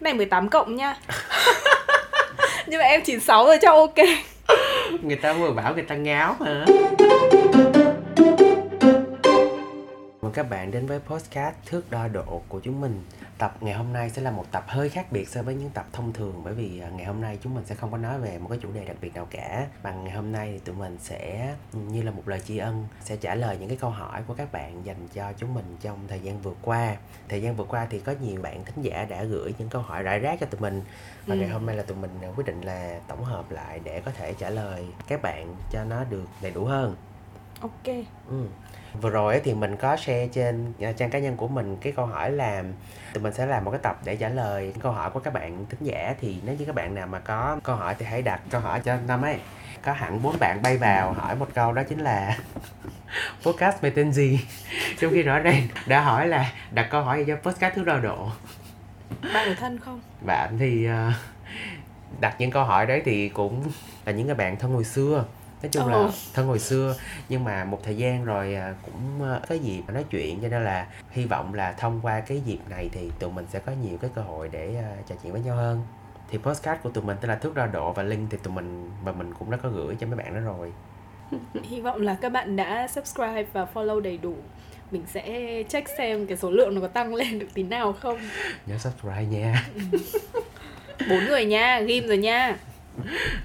Này 18 cộng nha. Nhưng mà em 96 rồi cho ok. Người ta vừa bảo người ta ngáo mà. Mời các bạn đến với podcast Thước đo độ của chúng mình. Tập ngày hôm nay sẽ là một tập hơi khác biệt so với những tập thông thường Bởi vì à, ngày hôm nay chúng mình sẽ không có nói về một cái chủ đề đặc biệt nào cả. Bằng ngày hôm nay thì tụi mình sẽ như là một lời tri ân Sẽ trả lời những cái câu hỏi của các bạn dành cho chúng mình trong thời gian vừa qua. Thời gian vừa qua thì có nhiều bạn thính giả đã gửi những câu hỏi rải rác cho tụi mình. Và Ừ. ngày hôm nay là tụi mình à, quyết định là tổng hợp lại để có thể trả lời các bạn cho nó được đầy đủ hơn Ok. Ừ. Vừa rồi ấy thì mình có share trên à, trang cá nhân của mình cái câu hỏi là tụi mình sẽ làm một cái tập để trả lời câu hỏi của các bạn thính giả. Thì nếu như các bạn nào mà có câu hỏi thì hãy đặt câu hỏi cho Tâm ấy. Có hẳn bốn bạn bay vào hỏi một câu đó chính là podcast về tên gì? Trong khi rõ ràng đã hỏi là đặt câu hỏi gì cho podcast thứ đo độ. Bạn thân không? bạn thì ờ, đặt những câu hỏi đấy thì cũng là những cái bạn thân hồi xưa nói chung là Ồ. thân hồi xưa nhưng mà một thời gian rồi à, cũng ờ, có dịp nói chuyện cho nên là hy vọng là thông qua cái dịp này thì tụi mình sẽ có nhiều cái cơ hội để ờ, trò chuyện với nhau hơn. Thì postcard của tụi mình tên là thước đo độ và link thì tụi mình và mình cũng đã có gửi cho mấy bạn đó rồi. Hy vọng là các bạn đã subscribe và follow đầy đủ. Mình sẽ check xem cái số lượng nó có tăng lên được tí nào không. Nhớ subscribe nha. Bốn người nha, ghim rồi nha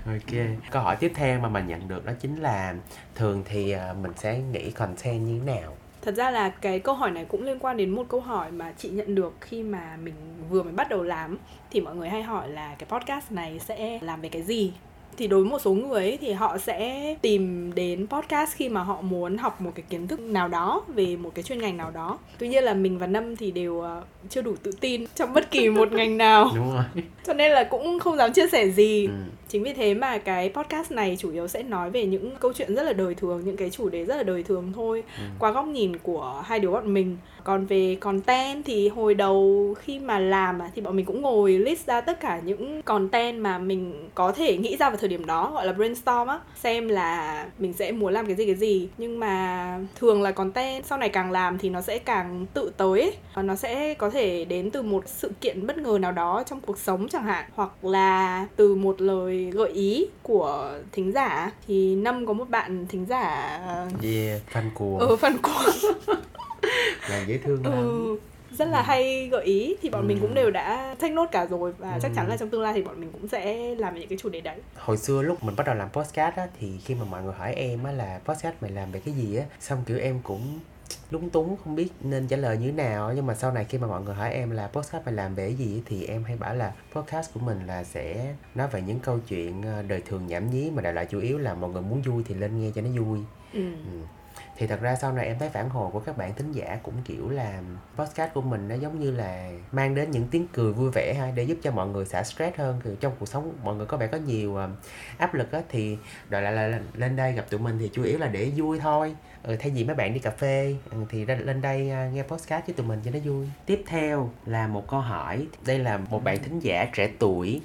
ok. Câu hỏi tiếp theo mà mình nhận được đó chính là thường thì à, mình sẽ nghĩ content như thế nào? Thật ra là cái câu hỏi này cũng liên quan đến một câu hỏi mà chị nhận được khi mà mình vừa mới bắt đầu làm. Thì mọi người hay hỏi là cái podcast này sẽ làm về cái gì? Thì đối với một số người ấy, thì họ sẽ tìm đến podcast khi mà họ muốn học một cái kiến thức nào đó về một cái chuyên ngành nào đó. Tuy nhiên là mình và năm thì đều ờ, chưa đủ tự tin trong bất kỳ một ngành nào. Đúng rồi. Cho nên là cũng không dám chia sẻ gì. Ừ. chính vì thế mà cái podcast này chủ yếu sẽ nói về những câu chuyện rất là đời thường những cái chủ đề rất là đời thường thôi. Ừ. qua góc nhìn của hai đứa bọn mình còn về content thì hồi đầu khi mà làm thì bọn mình cũng ngồi list ra tất cả những content mà mình có thể nghĩ ra vào thời điểm đó gọi là brainstorm á. Xem là mình sẽ muốn làm cái gì cái gì. Nhưng mà thường là content sau này càng làm thì nó sẽ càng tự tới ấy. Và nó sẽ có thể đến từ một sự kiện bất ngờ nào đó trong cuộc sống chẳng hạn. Hoặc là từ một lời gợi ý của thính giả. Thì năm có một bạn thính giả yeah fan cuồng. Ở phần cuồng là dễ thương lắm ừ, rất là hay gợi ý thì bọn mình Ừ. cũng đều đã take nốt cả rồi và chắc chắn Ừ. là trong tương lai thì bọn mình cũng sẽ làm những cái chủ đề đấy hồi xưa lúc mình bắt đầu làm podcast á thì khi mà mọi người hỏi em á là podcast mày làm về cái gì á xong kiểu em cũng lúng túng không biết nên trả lời như thế nào nhưng mà sau này khi mà mọi người hỏi em là podcast mày làm về cái gì thì em hay bảo là podcast của mình là sẽ nói về những câu chuyện ờ, đời thường nhảm nhí mà đại loại chủ yếu là mọi người muốn vui thì lên nghe cho nó vui ừ. Ừ thì thật ra sau này em thấy phản hồi của các bạn thính giả cũng kiểu là podcast của mình nó giống như là mang đến những tiếng cười vui vẻ ha để giúp cho mọi người xả stress hơn. Thì trong cuộc sống mọi người có vẻ có nhiều à, áp lực á thì đòi lại là lên đây gặp tụi mình thì chủ yếu là để vui thôi. Ừ, thay vì mấy bạn đi cà phê ừ, thì ra- lên đây à, nghe podcast với tụi mình cho nó vui. Tiếp theo là một câu hỏi. Đây là một bạn thính giả trẻ tuổi.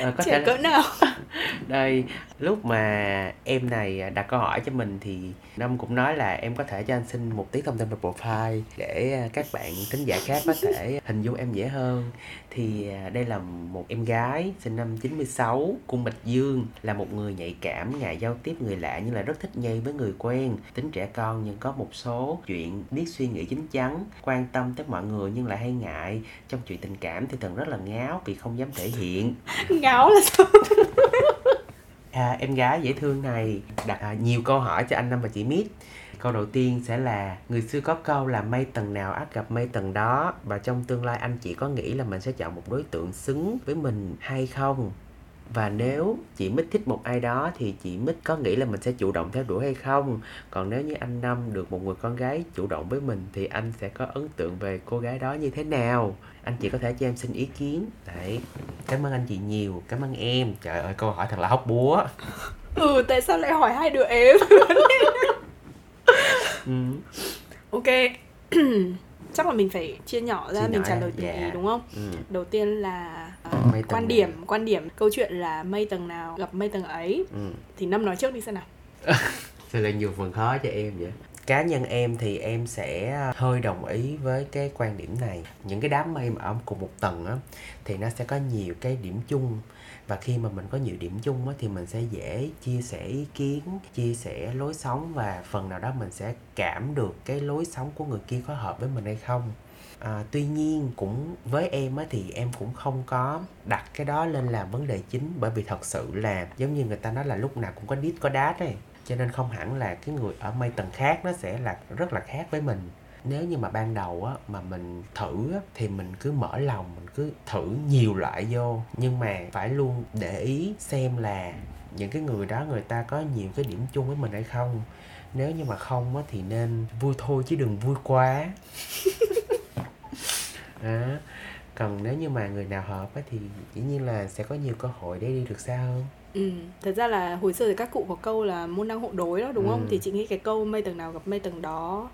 Ờ, có trẻ thể cỡ nào? Đây lúc mà em này đặt câu hỏi cho mình thì Năm cũng nói là em có thể cho anh xin một tí thông tin về profile để à, các bạn thính giả khác có thể hình dung em dễ hơn. Thì à, đây là một em gái sinh năm 96 cung Bạch Dương là một người nhạy cảm ngại giao tiếp người lạ nhưng là rất thích nhây với người quen. Tính trẻ con nhưng có một số chuyện biết suy nghĩ chín chắn quan tâm tới mọi người nhưng lại hay ngại. Trong chuyện tình cảm thì thường rất là ngáo vì không dám thể hiện ngáo là sao À, em gái dễ thương này đặt à, nhiều câu hỏi cho anh Năm và chị Mít. Câu đầu tiên sẽ là Người xưa có câu là mây tầng nào ắt gặp mây tầng đó Và trong tương lai anh chị có nghĩ là mình sẽ chọn một đối tượng xứng với mình hay không? Và nếu chị Mít thích một ai đó thì chị Mít có nghĩ là mình sẽ chủ động theo đuổi hay không? Còn nếu như anh Năm được một người con gái chủ động với mình thì anh sẽ có ấn tượng về cô gái đó như thế nào? Anh chị có thể cho em xin ý kiến. Đấy. Cảm ơn anh chị nhiều. Cảm ơn em. Trời ơi câu hỏi thật là hóc búa. ừ tại sao lại hỏi hai đứa ếm Ừ. ok chắc là mình phải chia nhỏ ra Chia mình trả lời từng dạ. ý đúng không Ừ. đầu tiên là ờ, Mây quan điểm quan điểm câu chuyện là mây tầng nào gặp mây tầng ấy Ừ. thì năm nói trước đi xem nào Sao lại nhiều phần khó cho em vậy? Cá nhân em thì em sẽ à, hơi đồng ý với cái quan điểm này. Những cái đám mây mà ở cùng một tầng á thì nó sẽ có nhiều cái điểm chung. Và khi mà mình có nhiều điểm chung á, thì mình sẽ dễ chia sẻ ý kiến chia sẻ lối sống và phần nào đó mình sẽ cảm được cái lối sống của người kia có hợp với mình hay không. À, tuy nhiên cũng với em á thì em cũng không có đặt cái đó lên làm vấn đề chính. Bởi vì thật sự là giống như người ta nói là lúc nào cũng có đít có đát ấy cho nên không hẳn là cái người ở mây tầng khác nó sẽ là rất là khác với mình. Nếu như mà ban đầu á, mà mình thử á, thì mình cứ mở lòng, mình cứ thử nhiều loại vô. Nhưng mà phải luôn để ý xem là những cái người đó người ta có nhiều cái điểm chung với mình hay không. Nếu như mà không á, thì nên vui thôi chứ đừng vui quá. Đó. Còn nếu như mà người nào hợp á, thì dĩ nhiên là sẽ có nhiều cơ hội để đi được xa hơn. Ừ, thật ra là hồi xưa thì các cụ có câu là môn đăng hộ đối đó đúng không? Ừ. Thì chị nghĩ cái câu mây tầng nào gặp mây tầng đó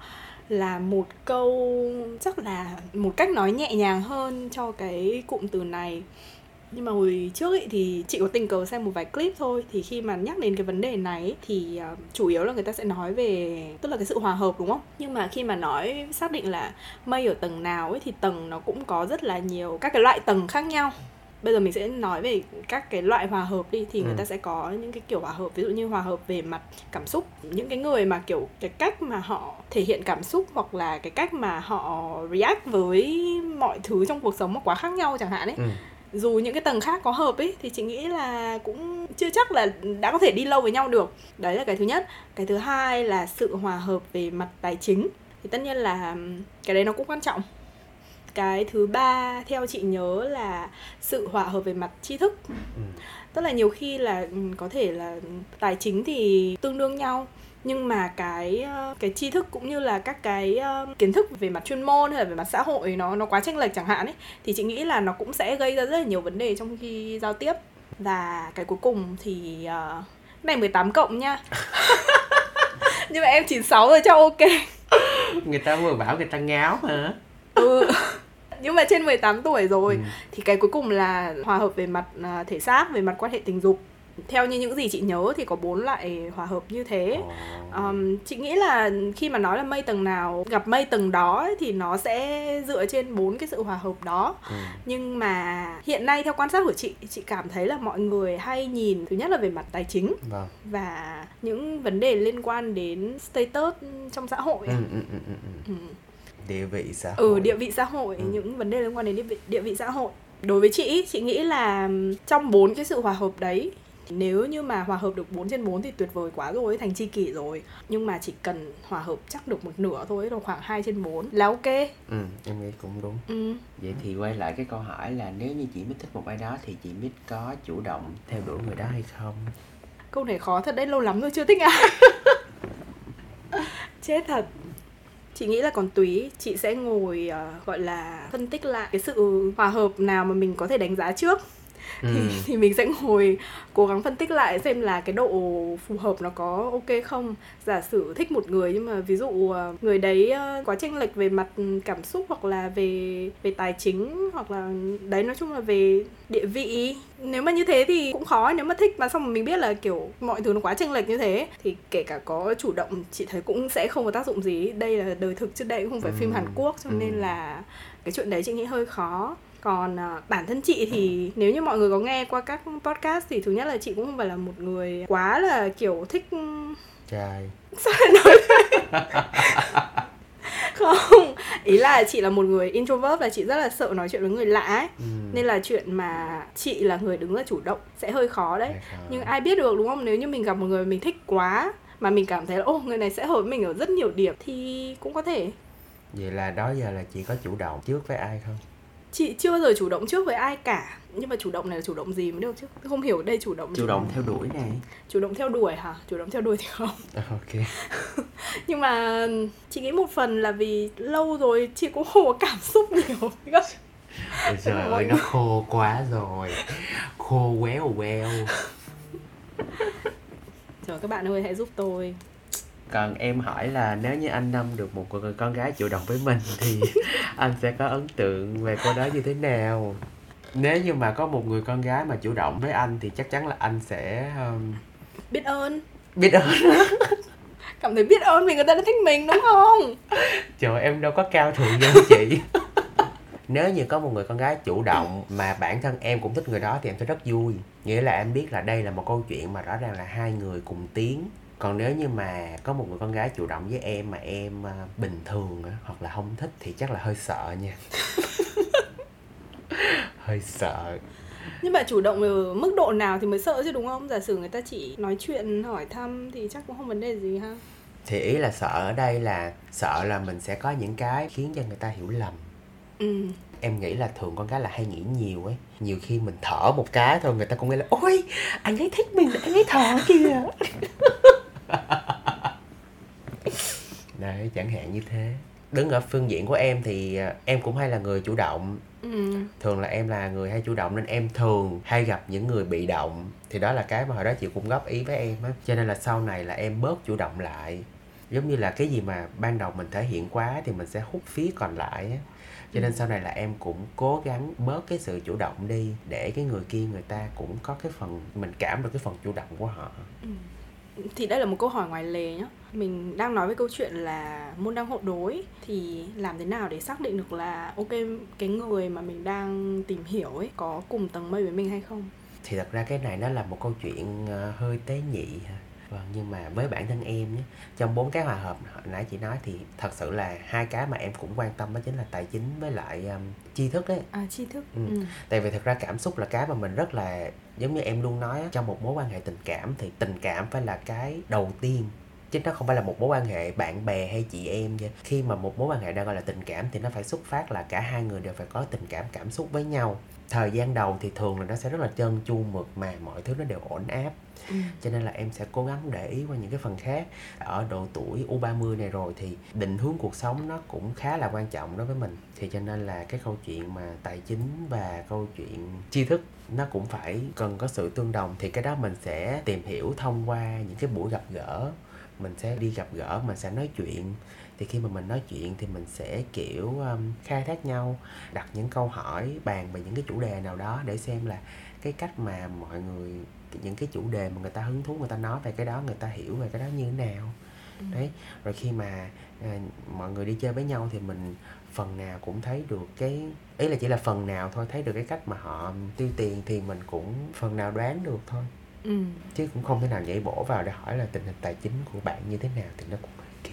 là một câu chắc là một cách nói nhẹ nhàng hơn cho cái cụm từ này nhưng mà hồi trước ý, thì chị có tình cờ xem một vài clip thôi thì khi mà nhắc đến cái vấn đề này ý, thì uh, chủ yếu là người ta sẽ nói về tức là cái sự hòa hợp đúng không nhưng mà khi mà nói xác định là mây ở tầng nào ấy thì tầng nó cũng có rất là nhiều các cái loại tầng khác nhau bây giờ mình sẽ nói về các cái loại hòa hợp đi thì người Ừ. ta sẽ có những cái kiểu hòa hợp ví dụ như hòa hợp về mặt cảm xúc. Những cái người mà kiểu cái cách mà họ thể hiện cảm xúc hoặc là cái cách mà họ react với mọi thứ trong cuộc sống nó quá khác nhau chẳng hạn ấy. Ừ. dù những cái tầng khác có hợp ấy thì chị nghĩ là cũng chưa chắc là đã có thể đi lâu với nhau được. Đấy là cái thứ nhất. Cái thứ hai là sự hòa hợp về mặt tài chính. Thì tất nhiên là cái đấy nó cũng quan trọng cái thứ ba theo chị nhớ là sự hòa hợp về mặt tri thức. Ừ. tức là nhiều khi là ừm, có thể là tài chính thì tương đương nhau nhưng mà cái ờ, cái tri thức cũng như là các cái ờ, kiến thức về mặt chuyên môn hay là về mặt xã hội nó nó quá chênh lệch chẳng hạn ấy thì chị nghĩ là nó cũng sẽ gây ra rất là nhiều vấn đề trong khi giao tiếp. Và cái cuối cùng thì cái này 18 cộng nha. Nhưng mà em 96 rồi chắc ok. Người ta vừa bảo người ta ngáo hả? Ừ nhưng mà trên 18 tuổi rồi Ừ. thì cái cuối cùng là hòa hợp về mặt à, thể xác về mặt quan hệ tình dục theo như những gì chị nhớ thì có bốn loại hòa hợp như thế um, chị nghĩ là khi mà nói là mây tầng nào gặp mây tầng đó ấy, thì nó sẽ dựa trên bốn cái sự hòa hợp đó Ừ. nhưng mà hiện nay theo quan sát của chị chị cảm thấy là mọi người hay nhìn thứ nhất là về mặt tài chính vâng và những vấn đề liên quan đến status trong xã hội ừ, ấy. ừ, ừ, ừ, ừ. Ừ. địa vị xã hội. ừ địa vị xã hội Ừ. những vấn đề liên quan đến địa vị, địa vị xã hội. Đối với chị chị nghĩ là trong bốn cái sự hòa hợp đấy nếu như mà hòa hợp được 4 trên 4 thì tuyệt vời quá rồi thành tri kỷ rồi. Nhưng mà chỉ cần hòa hợp chắc được một nửa thôi là khoảng 2 trên 4 là ok? Ừ em nghĩ cũng đúng. Ừ. vậy thì quay lại cái câu hỏi là nếu như chị mít thích một ai đó thì chị mít có chủ động theo đuổi người đó hay không? Câu này khó thật đấy lâu lắm rồi chưa thích ai. Chết thật chị nghĩ là còn tùy chị sẽ ngồi uh, gọi là phân tích lại cái sự hòa hợp nào mà mình có thể đánh giá trước ừ. thì mình sẽ ngồi cố gắng phân tích lại xem là cái độ phù hợp nó có ok không giả sử thích một người nhưng mà ví dụ ờ, người đấy ờ, quá chênh lệch về mặt cảm xúc hoặc là về về tài chính hoặc là đấy nói chung là về địa vị nếu mà như thế thì cũng khó nếu mà thích mà xong mà mình biết là kiểu mọi thứ nó quá chênh lệch như thế thì kể cả có chủ động chị thấy cũng sẽ không có tác dụng gì đây là đời thực chứ đây cũng không phải phim Ừ. Hàn Quốc cho nên Ừ. là cái chuyện đấy chị nghĩ hơi khó còn à, bản thân chị thì nếu như mọi người có nghe qua các podcast thì thứ nhất là chị cũng không phải là một người quá là kiểu thích trai. Không ý là chị là một người introvert và chị rất là sợ nói chuyện với người lạ ấy. Ừ. nên là chuyện mà chị là người đứng ra chủ động sẽ hơi khó đấy. Nhưng ai biết được đúng không? Nếu như mình gặp một người mình thích quá mà mình cảm thấy là ô người này sẽ hợp với mình ở rất nhiều điểm thì cũng có thể. Vậy là đó giờ là chị có chủ động trước với ai không chị chưa bao giờ chủ động trước với ai cả nhưng mà chủ động này là chủ động gì mới được chứ? Không hiểu đây chủ động chủ động theo đuổi này. Chủ động theo đuổi hả? Chủ động theo đuổi thì không. À, ok. Nhưng mà chị nghĩ một phần là vì lâu rồi chị cũng không có cảm xúc nhiều. Ôi trời ơi nó khô quá rồi. Khô quéo queo trời các bạn ơi hãy giúp tôi còn em hỏi là nếu như anh Năm được một người con gái chủ động với mình thì anh sẽ có ấn tượng về cô đó như thế nào? Nếu như mà có một người con gái mà chủ động với anh thì chắc chắn là anh sẽ um, biết ơn. Biết ơn. Cảm thấy biết ơn vì người ta đã thích mình đúng không? Trời em đâu có cao thượng như chị. Nếu như có một người con gái chủ động mà bản thân em cũng thích người đó thì em sẽ rất vui. Nghĩa là em biết là đây là một câu chuyện mà rõ ràng là hai người cùng tiến còn nếu như mà có một người con gái chủ động với em mà em à, bình thường hoặc là không thích thì chắc là hơi sợ nha. Hơi sợ. Nhưng mà chủ động ở mức độ nào thì mới sợ chứ đúng không? Giả sử người ta chỉ nói chuyện hỏi thăm thì chắc cũng không vấn đề gì ha. Thì ý là sợ ở đây là sợ là mình sẽ có những cái khiến cho người ta hiểu lầm. Ừ. Em nghĩ là thường con gái là hay nghĩ nhiều ấy. Nhiều khi mình thở một cái thôi người ta cũng nghĩ là ôi anh ấy thích mình anh ấy thở kìa đấy chẳng hạn như thế. Đứng ở phương diện của em thì à, em cũng hay là người chủ động. Ừ. Thường là em là người hay chủ động nên em thường hay gặp những người bị động. Thì đó là cái mà hồi đó chị cũng góp ý với em á. Cho nên là sau này là em bớt chủ động lại. Giống như là cái gì mà ban đầu mình thể hiện quá thì mình sẽ hút phía còn lại á. Cho nên sau này là em cũng cố gắng bớt cái sự chủ động đi để cái người kia người ta cũng có cái phần mình cảm được cái phần chủ động của họ thì đây là một câu hỏi ngoài lề nhá. Mình đang nói với câu chuyện là môn đăng hộ đối thì làm thế nào để xác định được là, ok, cái người mà mình đang tìm hiểu ấy có cùng tầng mây với mình hay không? Thì thật ra cái này nó là một câu chuyện ờ, hơi tế nhị ha vâng nhưng mà với bản thân em nhé trong bốn cái hòa hợp nãy chị nói thì thật sự là hai cái mà em cũng quan tâm đó chính là tài chính với lại um, tri thức đấy à tri thức Ừ. ừ. tại vì thật ra cảm xúc là cái mà mình rất là giống như em luôn nói á, trong một mối quan hệ tình cảm thì tình cảm phải là cái đầu tiên chứ nó không phải là một mối quan hệ bạn bè hay chị em nha. Khi mà một mối quan hệ đang gọi là tình cảm thì nó phải xuất phát là cả hai người đều phải có tình cảm cảm xúc với nhau. Thời gian đầu thì thường là nó sẽ rất là trơn tru mượt mà mọi thứ nó đều ổn áp. Ừ. cho nên là em sẽ cố gắng để ý qua những cái phần khác. Ở độ tuổi U30 này rồi thì định hướng cuộc sống nó cũng khá là quan trọng đối với mình. Thì cho nên là cái câu chuyện mà tài chính và câu chuyện tri thức nó cũng phải cần có sự tương đồng. Thì cái đó mình sẽ tìm hiểu thông qua những cái buổi gặp gỡ mình sẽ đi gặp gỡ mình sẽ nói chuyện. Thì khi mà mình nói chuyện thì mình sẽ kiểu um, khai thác nhau đặt những câu hỏi bàn về những cái chủ đề nào đó để xem là cái cách mà mọi người những cái chủ đề mà người ta hứng thú người ta nói về cái đó người ta hiểu về cái đó như thế nào. Ừ. đấy rồi khi mà à, mọi người đi chơi với nhau thì mình phần nào cũng thấy được cái ý là chỉ là phần nào thôi thấy được cái cách mà họ tiêu tiền thì mình cũng phần nào đoán được thôi Ừ. chứ cũng không thể nào nhảy bổ vào để hỏi là tình hình tài chính của bạn như thế nào thì nó cũng hơi kỳ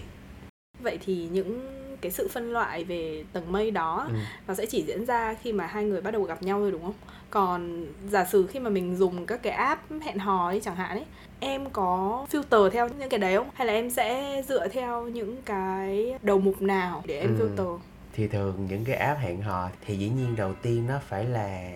vậy thì những cái sự phân loại về tầng mây đó ừ. nó sẽ chỉ diễn ra khi mà hai người bắt đầu gặp nhau thôi đúng không còn giả sử khi mà mình dùng các cái app hẹn hò ấy chẳng hạn ấy em có filter theo những cái đấy không hay là em sẽ dựa theo những cái đầu mục nào để em Ừ. filter thì thường những cái app hẹn hò thì dĩ nhiên đầu tiên nó phải là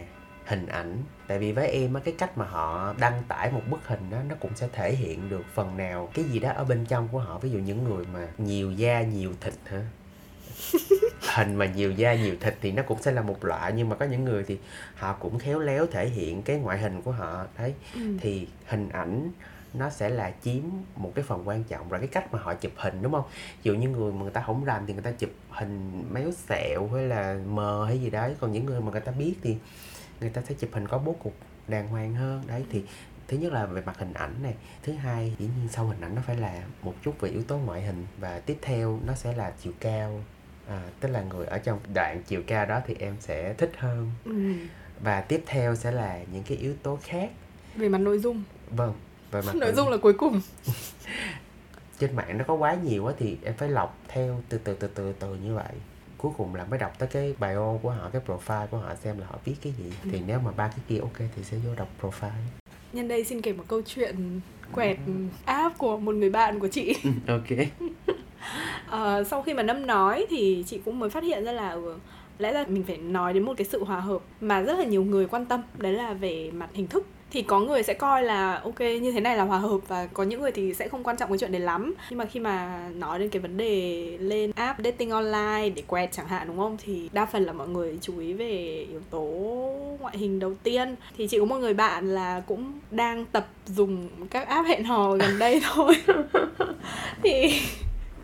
hình ảnh tại vì với em á cái cách mà họ đăng tải một bức hình đó nó cũng sẽ thể hiện được phần nào cái gì đó ở bên trong của họ. Ví dụ những người mà nhiều da nhiều thịt hả? Hình mà nhiều da nhiều thịt thì nó cũng sẽ là một loại nhưng mà có những người thì họ cũng khéo léo thể hiện cái ngoại hình của họ. Đấy ừ. thì hình ảnh nó sẽ là chiếm một cái phần quan trọng rồi cái cách mà họ chụp hình đúng không? Ví dụ như người mà người ta không rành thì người ta chụp hình méo xẹo hay là mờ hay gì đấy. Còn những người mà người ta biết thì người ta sẽ chụp hình có bố cục đàng hoàng hơn. Đấy thì thứ nhất là về mặt hình ảnh này. Thứ hai dĩ nhiên sau hình ảnh nó phải là một chút về yếu tố ngoại hình và tiếp theo nó sẽ là chiều cao. À, tức là người ở trong đoạn chiều cao đó thì em sẽ thích hơn. Ừ. và tiếp theo sẽ là những cái yếu tố khác. Về mặt nội dung. Vâng về mặt nội dung là cuối cùng. Trên mạng nó có quá nhiều quá thì em phải lọc theo từ từ từ từ từ như vậy cuối cùng là mới đọc tới cái bio của họ cái profile của họ xem là họ viết cái gì. Thì nếu mà ba cái kia ok thì sẽ vô đọc profile. Nhân đây xin kể một câu chuyện quẹt app của một người bạn của chị. Ok. Ờ, sau khi mà Nâm nói thì chị cũng mới phát hiện ra là ừ, lẽ ra mình phải nói đến một cái sự hòa hợp mà rất là nhiều người quan tâm. Đấy là về mặt hình thức thì có người sẽ coi là ok như thế này là hòa hợp và có những người thì sẽ không quan trọng cái chuyện đấy lắm. Nhưng mà khi mà nói đến cái vấn đề lên app dating online để quẹt chẳng hạn đúng không? Thì đa phần là mọi người chú ý về yếu tố ngoại hình đầu tiên. Thì chị có một người bạn là cũng đang tập dùng các app hẹn hò gần đây thôi. Thì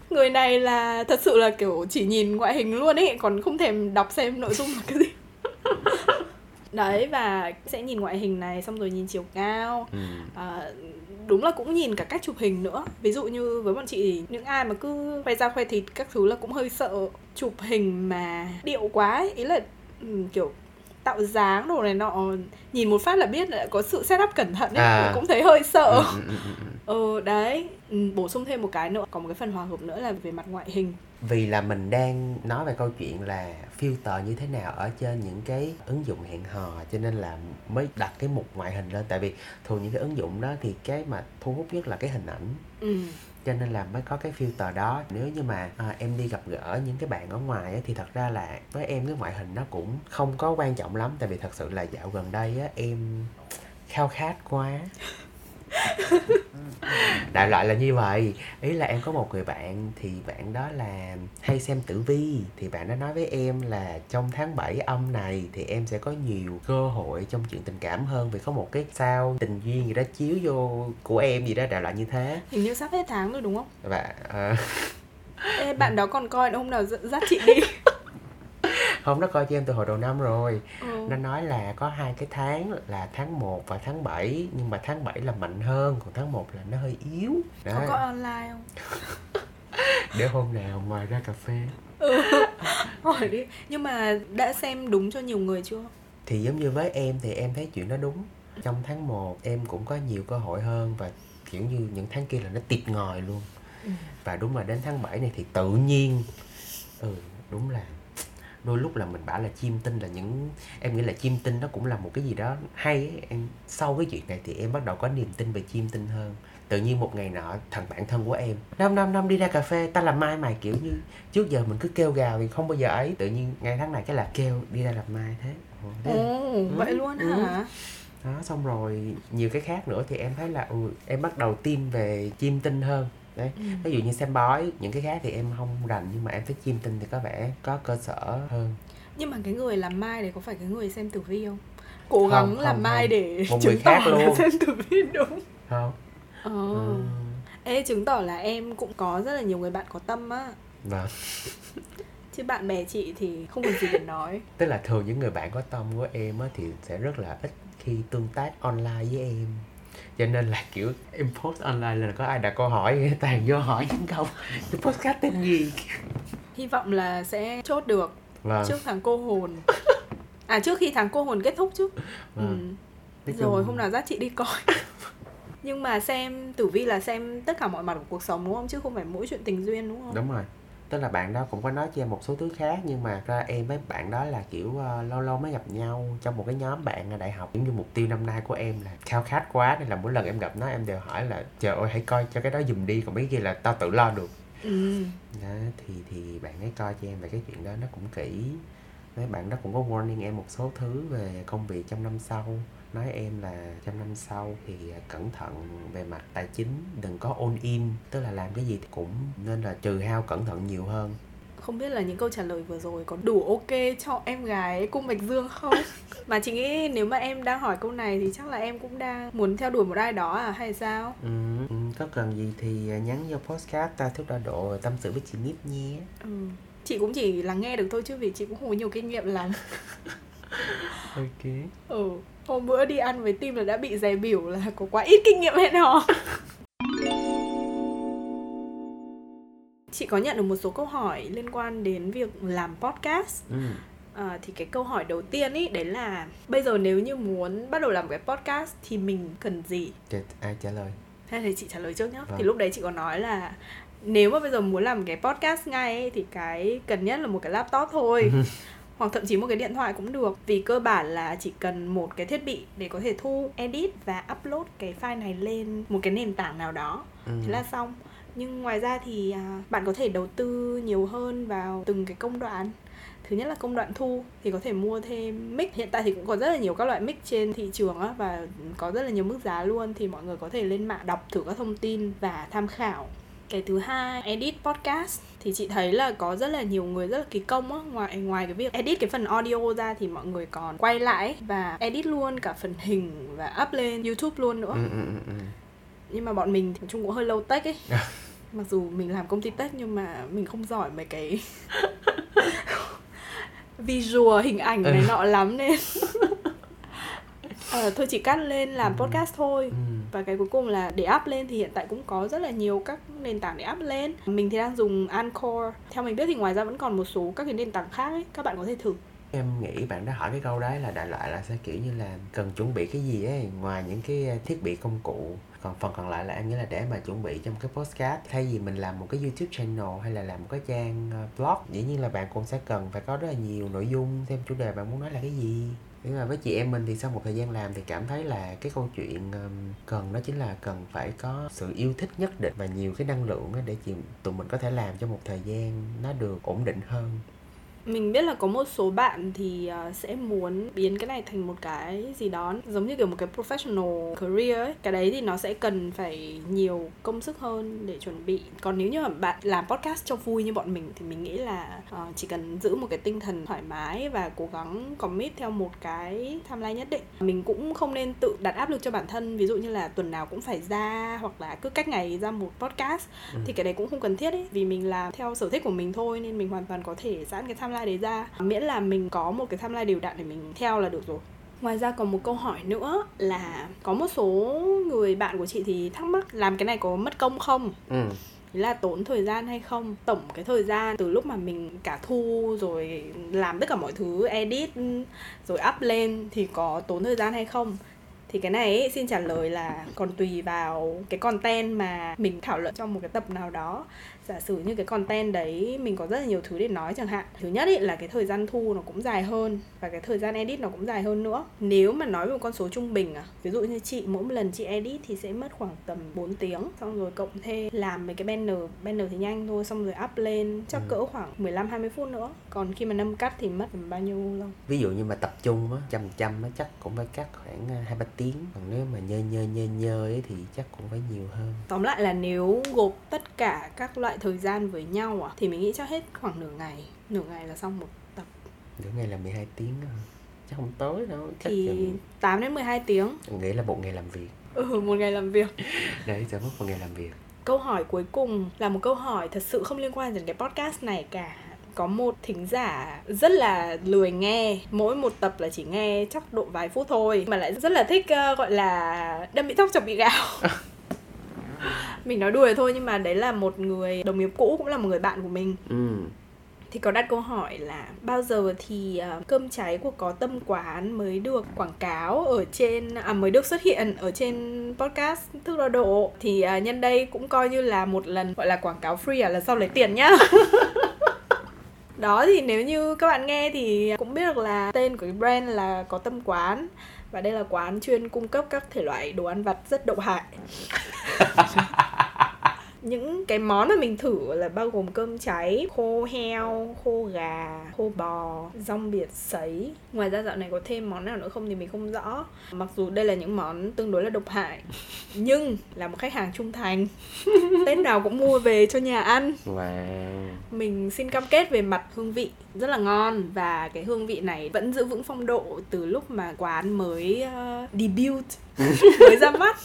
người này là thật sự là kiểu chỉ nhìn ngoại hình luôn ấy còn không thèm đọc xem nội dung là cái gì đấy và sẽ nhìn ngoại hình này xong rồi nhìn chiều cao. Ừ. à, đúng là cũng nhìn cả cách chụp hình nữa. Ví dụ như với bọn chị thì những ai mà cứ khoe da khoe thịt các thứ là cũng hơi sợ chụp hình mà điệu quá ấy. ý là ừ, kiểu tạo dáng đồ này nọ nhìn một phát là biết là có sự setup cẩn thận ấy. À. cũng thấy hơi sợ. Ừ, ừ, ừ, đấy. Bổ sung thêm một cái nữa. Có một cái phần hòa hợp nữa là về mặt ngoại hình vì là mình đang nói về câu chuyện là filter như thế nào ở trên những cái ứng dụng hẹn hò cho nên là mới đặt cái mục ngoại hình lên. Tại vì thường những cái ứng dụng đó thì cái mà thu hút nhất là cái hình ảnh. Ừ. Cho nên là mới có cái filter đó. Nếu như mà à, em đi gặp gỡ những cái bạn ở ngoài á, thì thật ra là với em cái ngoại hình nó cũng không có quan trọng lắm. Tại vì thật sự là dạo gần đây á, em khao khát quá đại loại là như vậy. Ý là em có một người bạn thì bạn đó là hay xem tử vi. Thì bạn đó nói với em là trong tháng 7 âm này thì em sẽ có nhiều cơ hội trong chuyện tình cảm hơn vì có một cái sao tình duyên gì đó chiếu vô của em gì đó đại loại như thế. Hình như sắp hết tháng rồi đúng không? Và ờ, Ê, bạn đó còn coi hôm nào? Dắt chị đi hôm nó coi cho em từ hồi đầu năm rồi. Ừ. nó nói là có hai cái tháng là tháng 1 và tháng 7 nhưng mà tháng 7 là mạnh hơn còn tháng 1 là nó hơi yếu. Có đó. coi online không? Để hôm nào ngoài ra cà phê. Hỏi đi. Nhưng mà đã xem đúng cho nhiều người chưa? Thì giống như với em thì em thấy chuyện đó đúng. Trong tháng 1 em cũng có nhiều cơ hội hơn và kiểu như những tháng kia là nó tịt ngòi luôn. Ừ. và đúng là đến tháng 7 này thì tự nhiên ừ đúng là đôi lúc là mình bảo là chim tinh là những em nghĩ là chim tinh nó cũng là một cái gì đó hay ấy. em sau cái chuyện này thì em bắt đầu có niềm tin về chim tinh hơn. Tự nhiên một ngày nọ thằng bạn thân của em năm năm năm đi ra cà phê ta làm mai mày. Kiểu như trước giờ mình cứ kêu gào thì không bao giờ ấy. Tự nhiên ngày tháng này cái là kêu đi ra làm mai thế. Ồ, ồ vậy luôn ừ. hả? Đó xong rồi nhiều cái khác nữa thì em thấy là ừ, em bắt đầu tin về chim tinh hơn đấy. Ừ. ví dụ như xem bói những cái khác thì em không rành nhưng mà em thấy chim tinh thì có vẻ có cơ sở hơn. Nhưng mà cái người làm mai đấy có phải cái người xem tử vi không? Cố gắng Không, làm không, mai để Một chứng tỏ luôn. xem tử vi đúng. Không. Ờ. Ừ. ê chứng tỏ là em cũng có rất là nhiều người bạn có tâm á. Vâng. Chứ bạn bè chị thì không còn gì để nói. Tức là thường những người bạn có tâm của em á thì sẽ rất là ít khi tương tác online với em cho nên là kiểu em post online là có ai đặt câu hỏi toàn vô hỏi những câu cái podcast tên gì? Hy vọng là sẽ chốt được vâng. trước tháng cô hồn. À trước khi tháng cô hồn kết thúc chứ. Vâng. Ừ. Rồi chung- hôm nào dắt chị đi coi. Nhưng mà xem tử vi là xem tất cả mọi mặt của cuộc sống đúng không? Chứ không phải mỗi chuyện tình duyên đúng không? Đúng rồi tức là bạn đó cũng có nói cho em một số thứ khác nhưng mà ra em với bạn đó là kiểu ờ, lâu lâu mới gặp nhau trong một cái nhóm bạn ở đại học. Giống như mục tiêu năm nay của em là khao khát quá nên là mỗi lần em gặp nó em đều hỏi là trời ơi hãy coi cho cái đó giùm đi. Còn mấy kia là tao tự lo được. Ừ. đó thì thì bạn ấy coi cho em về cái chuyện đó nó cũng kỹ. Mấy bạn đó cũng có warning em một số thứ về công việc trong năm sau nói em là trong năm sau thì à, cẩn thận về mặt tài chính đừng có all in tức là làm cái gì thì cũng nên là trừ hao cẩn thận nhiều hơn. Không biết là những câu trả lời vừa rồi có đủ ok cho em gái cung bạch dương không? Mà chị nghĩ nếu mà em đang hỏi câu này thì chắc là em cũng đang muốn theo đuổi một ai đó à hay sao? Ừ, ừ, có cần gì thì à, nhắn vô postcard ta thuốc đo độ tâm sự với chị Nip nhé. Ừ. chị cũng chỉ là nghe được thôi chứ vì chị cũng không có nhiều kinh nghiệm lắm ok. Ừ hôm bữa đi ăn với team là đã bị dè biểu là có quá ít kinh nghiệm hẹn hò. Chị có nhận được một số câu hỏi liên quan đến việc làm podcast. Ừ. à, thì cái câu hỏi đầu tiên ý đấy là bây giờ nếu như muốn bắt đầu làm cái podcast thì mình cần gì? Thì ai trả lời? Hay thì chị trả lời trước nhá. Vâng. thì lúc đấy chị có nói là nếu mà bây giờ muốn làm cái podcast ngay ấy, thì cái cần nhất là một cái laptop thôi hoặc thậm chí một cái điện thoại cũng được vì cơ bản là chỉ cần một cái thiết bị để có thể thu edit và upload cái file này lên một cái nền tảng nào đó ừ. thế là xong. Nhưng ngoài ra thì à, bạn có thể đầu tư nhiều hơn vào từng cái công đoạn. Thứ nhất là công đoạn thu thì có thể mua thêm mic. Hiện tại thì cũng có rất là nhiều các loại mic trên thị trường á và có rất là nhiều mức giá luôn thì mọi người có thể lên mạng đọc thử các thông tin và tham khảo cái thứ hai edit podcast. Thì chị thấy là có rất là nhiều người rất là kỳ công á. Ngoài ngoài cái việc edit cái phần audio ra thì mọi người còn quay lại và edit luôn cả phần hình và up lên youtube luôn nữa. Ừ, ừ, ừ, nhưng mà bọn mình thì chung cũng hơi low tech ấy. Mặc dù mình làm công ty tech nhưng mà mình không giỏi mấy cái visual hình ảnh này nọ lắm nên Ờ, thôi chỉ cắt lên làm Ừ. podcast thôi. Ừ. và cái cuối cùng là để up lên thì hiện tại cũng có rất là nhiều các nền tảng để up lên. Mình thì đang dùng Anchor. Theo mình biết thì ngoài ra vẫn còn một số các cái nền tảng khác ấy các bạn có thể thử. Em nghĩ bạn đã hỏi cái câu đấy là đại loại là sẽ kiểu như là cần chuẩn bị cái gì ấy ngoài những cái thiết bị công cụ. Còn phần còn lại là em nghĩ là để mà chuẩn bị trong cái postcard thay vì mình làm một cái youtube channel hay là làm một cái trang blog dĩ nhiên là bạn cũng sẽ cần phải có rất là nhiều nội dung. Thêm chủ đề bạn muốn nói là cái gì nhưng mà với chị em mình thì sau một thời gian làm thì cảm thấy là cái câu chuyện cần đó chính là cần phải có sự yêu thích nhất định và nhiều cái năng lượng để chị, tụi mình có thể làm cho một thời gian nó được ổn định hơn mình biết là có một số bạn thì ờ, sẽ muốn biến cái này thành một cái gì đó giống như kiểu một cái professional career ấy. Cái đấy thì nó sẽ cần phải nhiều công sức hơn để chuẩn bị. Còn nếu như mà bạn làm podcast cho vui như bọn mình thì mình nghĩ là ờ, chỉ cần giữ một cái tinh thần thoải mái và cố gắng commit theo một cái timeline nhất định. Mình cũng không nên tự đặt áp lực cho bản thân. Ví dụ như là tuần nào cũng phải ra hoặc là cứ cách ngày ra một podcast Ừ. thì cái đấy cũng không cần thiết ấy. Vì mình làm theo sở thích của mình thôi nên mình hoàn toàn có thể giãn cái timeline đấy ra miễn là mình có một cái timeline đều đặn để mình theo là được rồi Ngoài ra còn một câu hỏi nữa là có một số người bạn của chị thì thắc mắc làm cái này có mất công không? ừ là tốn thời gian hay không? Tổng cái thời gian từ lúc mà mình cả thu rồi làm tất cả mọi thứ edit rồi up lên thì có tốn thời gian hay không? Thì cái này ấy, xin trả lời là còn tùy vào cái content mà mình thảo luận trong một cái tập nào đó giả sử như cái content đấy mình có rất là nhiều thứ để nói chẳng hạn. Thứ nhất ý là cái thời gian thu nó cũng dài hơn và cái thời gian edit nó cũng dài hơn nữa. Nếu mà nói về một con số trung bình à ví dụ như chị mỗi một lần chị edit thì sẽ mất khoảng tầm 4 tiếng. Xong rồi cộng thêm làm mấy cái banner banner thì nhanh thôi xong rồi up lên chắc Ừ. cỡ khoảng 15 20 phút nữa. Còn khi mà nâm cắt thì mất tầm bao nhiêu lâu? Ví dụ như mà tập trung á trăm trăm á chắc cũng phải cắt khoảng à, hai ba tiếng. Còn nếu mà nhơi nhơi nhơi nhơi ấy thì chắc cũng phải nhiều hơn. Tóm lại là nếu gộp tất cả các loại thời gian với nhau à? Thì mình nghĩ chắc hết khoảng nửa ngày. Nửa ngày là xong một tập. Nửa ngày là 12 tiếng á. chắc không tối đâu. Chắc thì chừng 8 đến 12 tiếng. Em nghĩ là một ngày làm việc. Ừ một ngày làm việc. Đấy sẽ mất một ngày làm việc. Câu hỏi cuối cùng là một câu hỏi thật sự không liên quan đến cái podcast này cả. Có một thính giả rất là lười nghe. Mỗi một tập là chỉ nghe chắc độ vài phút thôi mà lại rất là thích ờ, gọi là đâm bị tóc chọc bị gạo mình nói đùa thôi nhưng mà đấy là một người đồng nghiệp cũ cũng là một người bạn của mình. Ừ. Thì có đặt câu hỏi là bao giờ thì ờ, cơm cháy của có tâm quán mới được quảng cáo ở trên à mới được xuất hiện ở trên podcast thức đo độ? Thì ờ, nhân đây cũng coi như là một lần gọi là quảng cáo free à lần sau lấy tiền nhá. Đó thì nếu như các bạn nghe thì cũng biết được là tên của cái brand là có tâm quán. Và đây là quán chuyên cung cấp các thể loại đồ ăn vặt rất độc hại những cái món mà mình thử là bao gồm cơm cháy, khô heo, khô gà, khô bò, rong biển sấy. Ngoài ra dạo này có thêm món nào nữa không thì mình không rõ. Mặc dù đây là những món tương đối là độc hại, nhưng là một khách hàng trung thành. Tết nào cũng mua về cho nhà ăn. wow Mình xin cam kết về mặt hương vị rất là ngon và cái hương vị này vẫn giữ vững phong độ từ lúc mà quán mới uh, debut mới ra mắt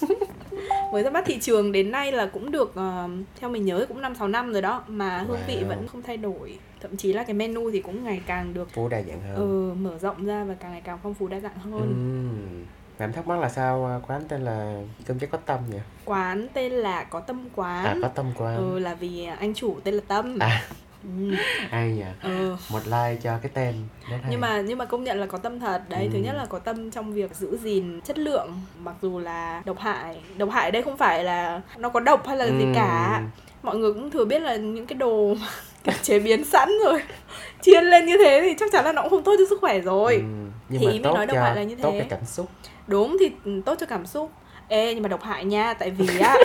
mới ra mắt thị trường đến nay là cũng được ờ, theo mình nhớ cũng 5 6 năm rồi đó mà hương vị Wow. vẫn không thay đổi. Thậm chí là cái menu thì cũng ngày càng được phú đa dạng hơn ừ, mở rộng ra và càng ngày càng phong phú đa dạng hơn. Và em thắc mắc là sao quán tên là cơm cháy có tâm nhỉ? Quán tên là có tâm quán. À có tâm quán. Ừ là vì anh chủ tên là Tâm. À Ừ. hay nhỉ. ừ. Một like cho cái tên. Hay. nhưng mà nhưng mà công nhận là có tâm thật đấy thứ Ừ. nhất là có tâm trong việc giữ gìn chất lượng mặc dù là độc hại độc hại đây không phải là nó có độc hay là gì Ừm. cả mọi người cũng thừa biết là những cái đồ chế biến sẵn rồi chiên lên như thế thì chắc chắn là nó cũng không tốt cho sức khỏe rồi Ừm. Nhưng Thì mà mới tốt nói độc cho hại là như tốt thế. cho cảm xúc. đúng thì ừ, tốt cho cảm xúc ê nhưng mà độc hại nha tại vì á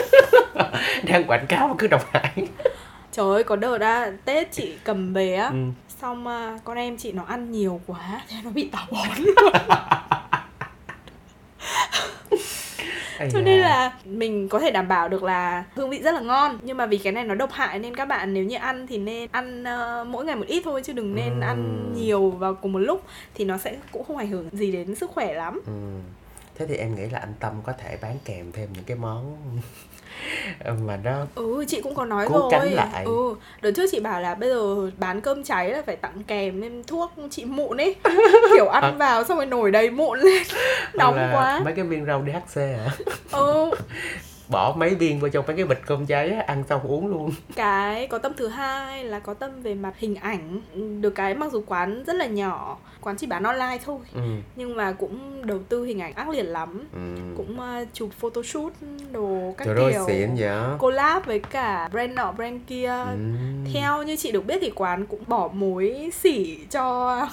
Đang quảng cáo mà cứ độc hại. Trời ơi có đợt á tết chị cầm về á Ừm. xong à, con em chị nó ăn nhiều quá thế nó bị táo bón cho nên là mình có thể đảm bảo được là hương vị rất là ngon nhưng mà vì cái này nó độc hại nên các bạn nếu như ăn thì nên ăn ờ, mỗi ngày một ít thôi chứ đừng nên Ừm. ăn nhiều vào cùng một lúc thì nó sẽ cũng không ảnh hưởng gì đến sức khỏe lắm Ừm. thế thì em nghĩ là anh tâm có thể bán kèm thêm những cái món mà nó ừ chị cũng có nói Cố rồi. cánh lại. ừ đợt trước chị bảo là bây giờ bán cơm cháy là phải tặng kèm nên thuốc chị mụn ấy. Kiểu ăn À. vào xong rồi nổi đầy mụn lên. Nóng là quá. mấy cái viên rau DHC hả? Ừ bỏ mấy viên vào trong mấy cái bịch cơm cháy á, ăn xong uống luôn cái có tâm thứ hai là có tâm về mặt hình ảnh được cái mặc dù quán rất là nhỏ quán chỉ bán online thôi ừ. nhưng mà cũng đầu tư hình ảnh ác liệt lắm ừ. cũng uh, chụp photoshoot đồ các trời ơi kiểu xịn vậy collab với cả brand nọ brand kia ừ. theo như chị được biết thì quán cũng bỏ mối xỉ cho.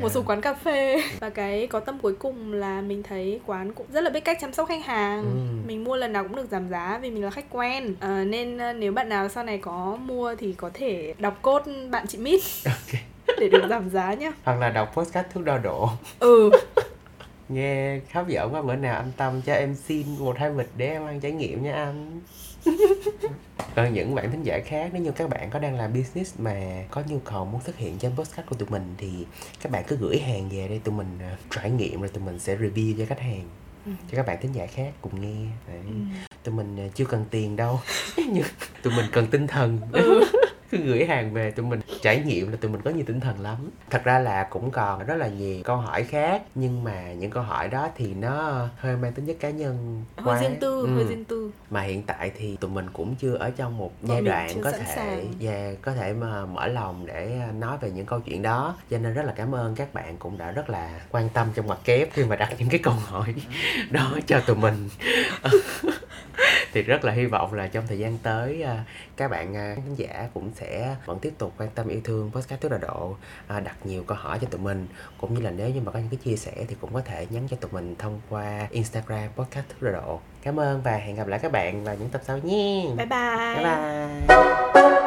Một số quán cà phê. Và cái có tâm cuối cùng là mình thấy quán cũng rất là biết cách chăm sóc khách hàng. Ừ. mình mua lần nào cũng được giảm giá vì mình là khách quen. Ờ, nên ờ, nếu bạn nào sau này có mua thì có thể đọc code bạn chị mít. Ok. để được giảm giá nhá. Hoặc là đọc podcast thuốc đo độ. Ừ. Nghe hấp dẫn quá bữa nào anh tâm cho em xin một hai bịch để em ăn trải nghiệm nha anh còn những bạn thính giả khác nếu như các bạn có đang làm business mà có nhu cầu muốn xuất hiện trên podcast của tụi mình thì các bạn cứ gửi hàng về đây tụi mình à, trải nghiệm rồi tụi mình sẽ review cho khách hàng Ừ. cho các bạn thính giả khác cùng nghe Đấy. Ừ. tụi mình à, chưa cần tiền đâu nhưng tụi mình cần tinh thần Ừ. cứ gửi hàng về tụi mình. Trải nghiệm là tụi mình có nhiều tinh thần lắm. Thật ra là cũng còn rất là nhiều câu hỏi khác nhưng mà những câu hỏi đó thì nó hơi mang tính chất cá nhân hơi quá. riêng tư Ừ. hơi riêng tư. Mà hiện tại thì tụi mình cũng chưa ở trong một Bọn giai mình đoạn có thể sàng. và có thể mà mở lòng để nói về những câu chuyện đó. Cho nên rất là cảm ơn các bạn cũng đã rất là quan tâm trong mặt kép khi mà đặt những cái câu hỏi đó cho tụi mình thì rất là hy vọng là trong thời gian tới à, các bạn à, khán giả cũng sẽ vẫn tiếp tục quan tâm yêu thương podcast Tứ Đà Độ à, đặt nhiều câu hỏi cho tụi mình. Cũng như là nếu như mà có những cái chia sẻ thì cũng có thể nhắn cho tụi mình thông qua Instagram podcast Tứ Đà Độ. Cảm ơn và hẹn gặp lại các bạn vào những tập sau nhé bye bye. Bye bye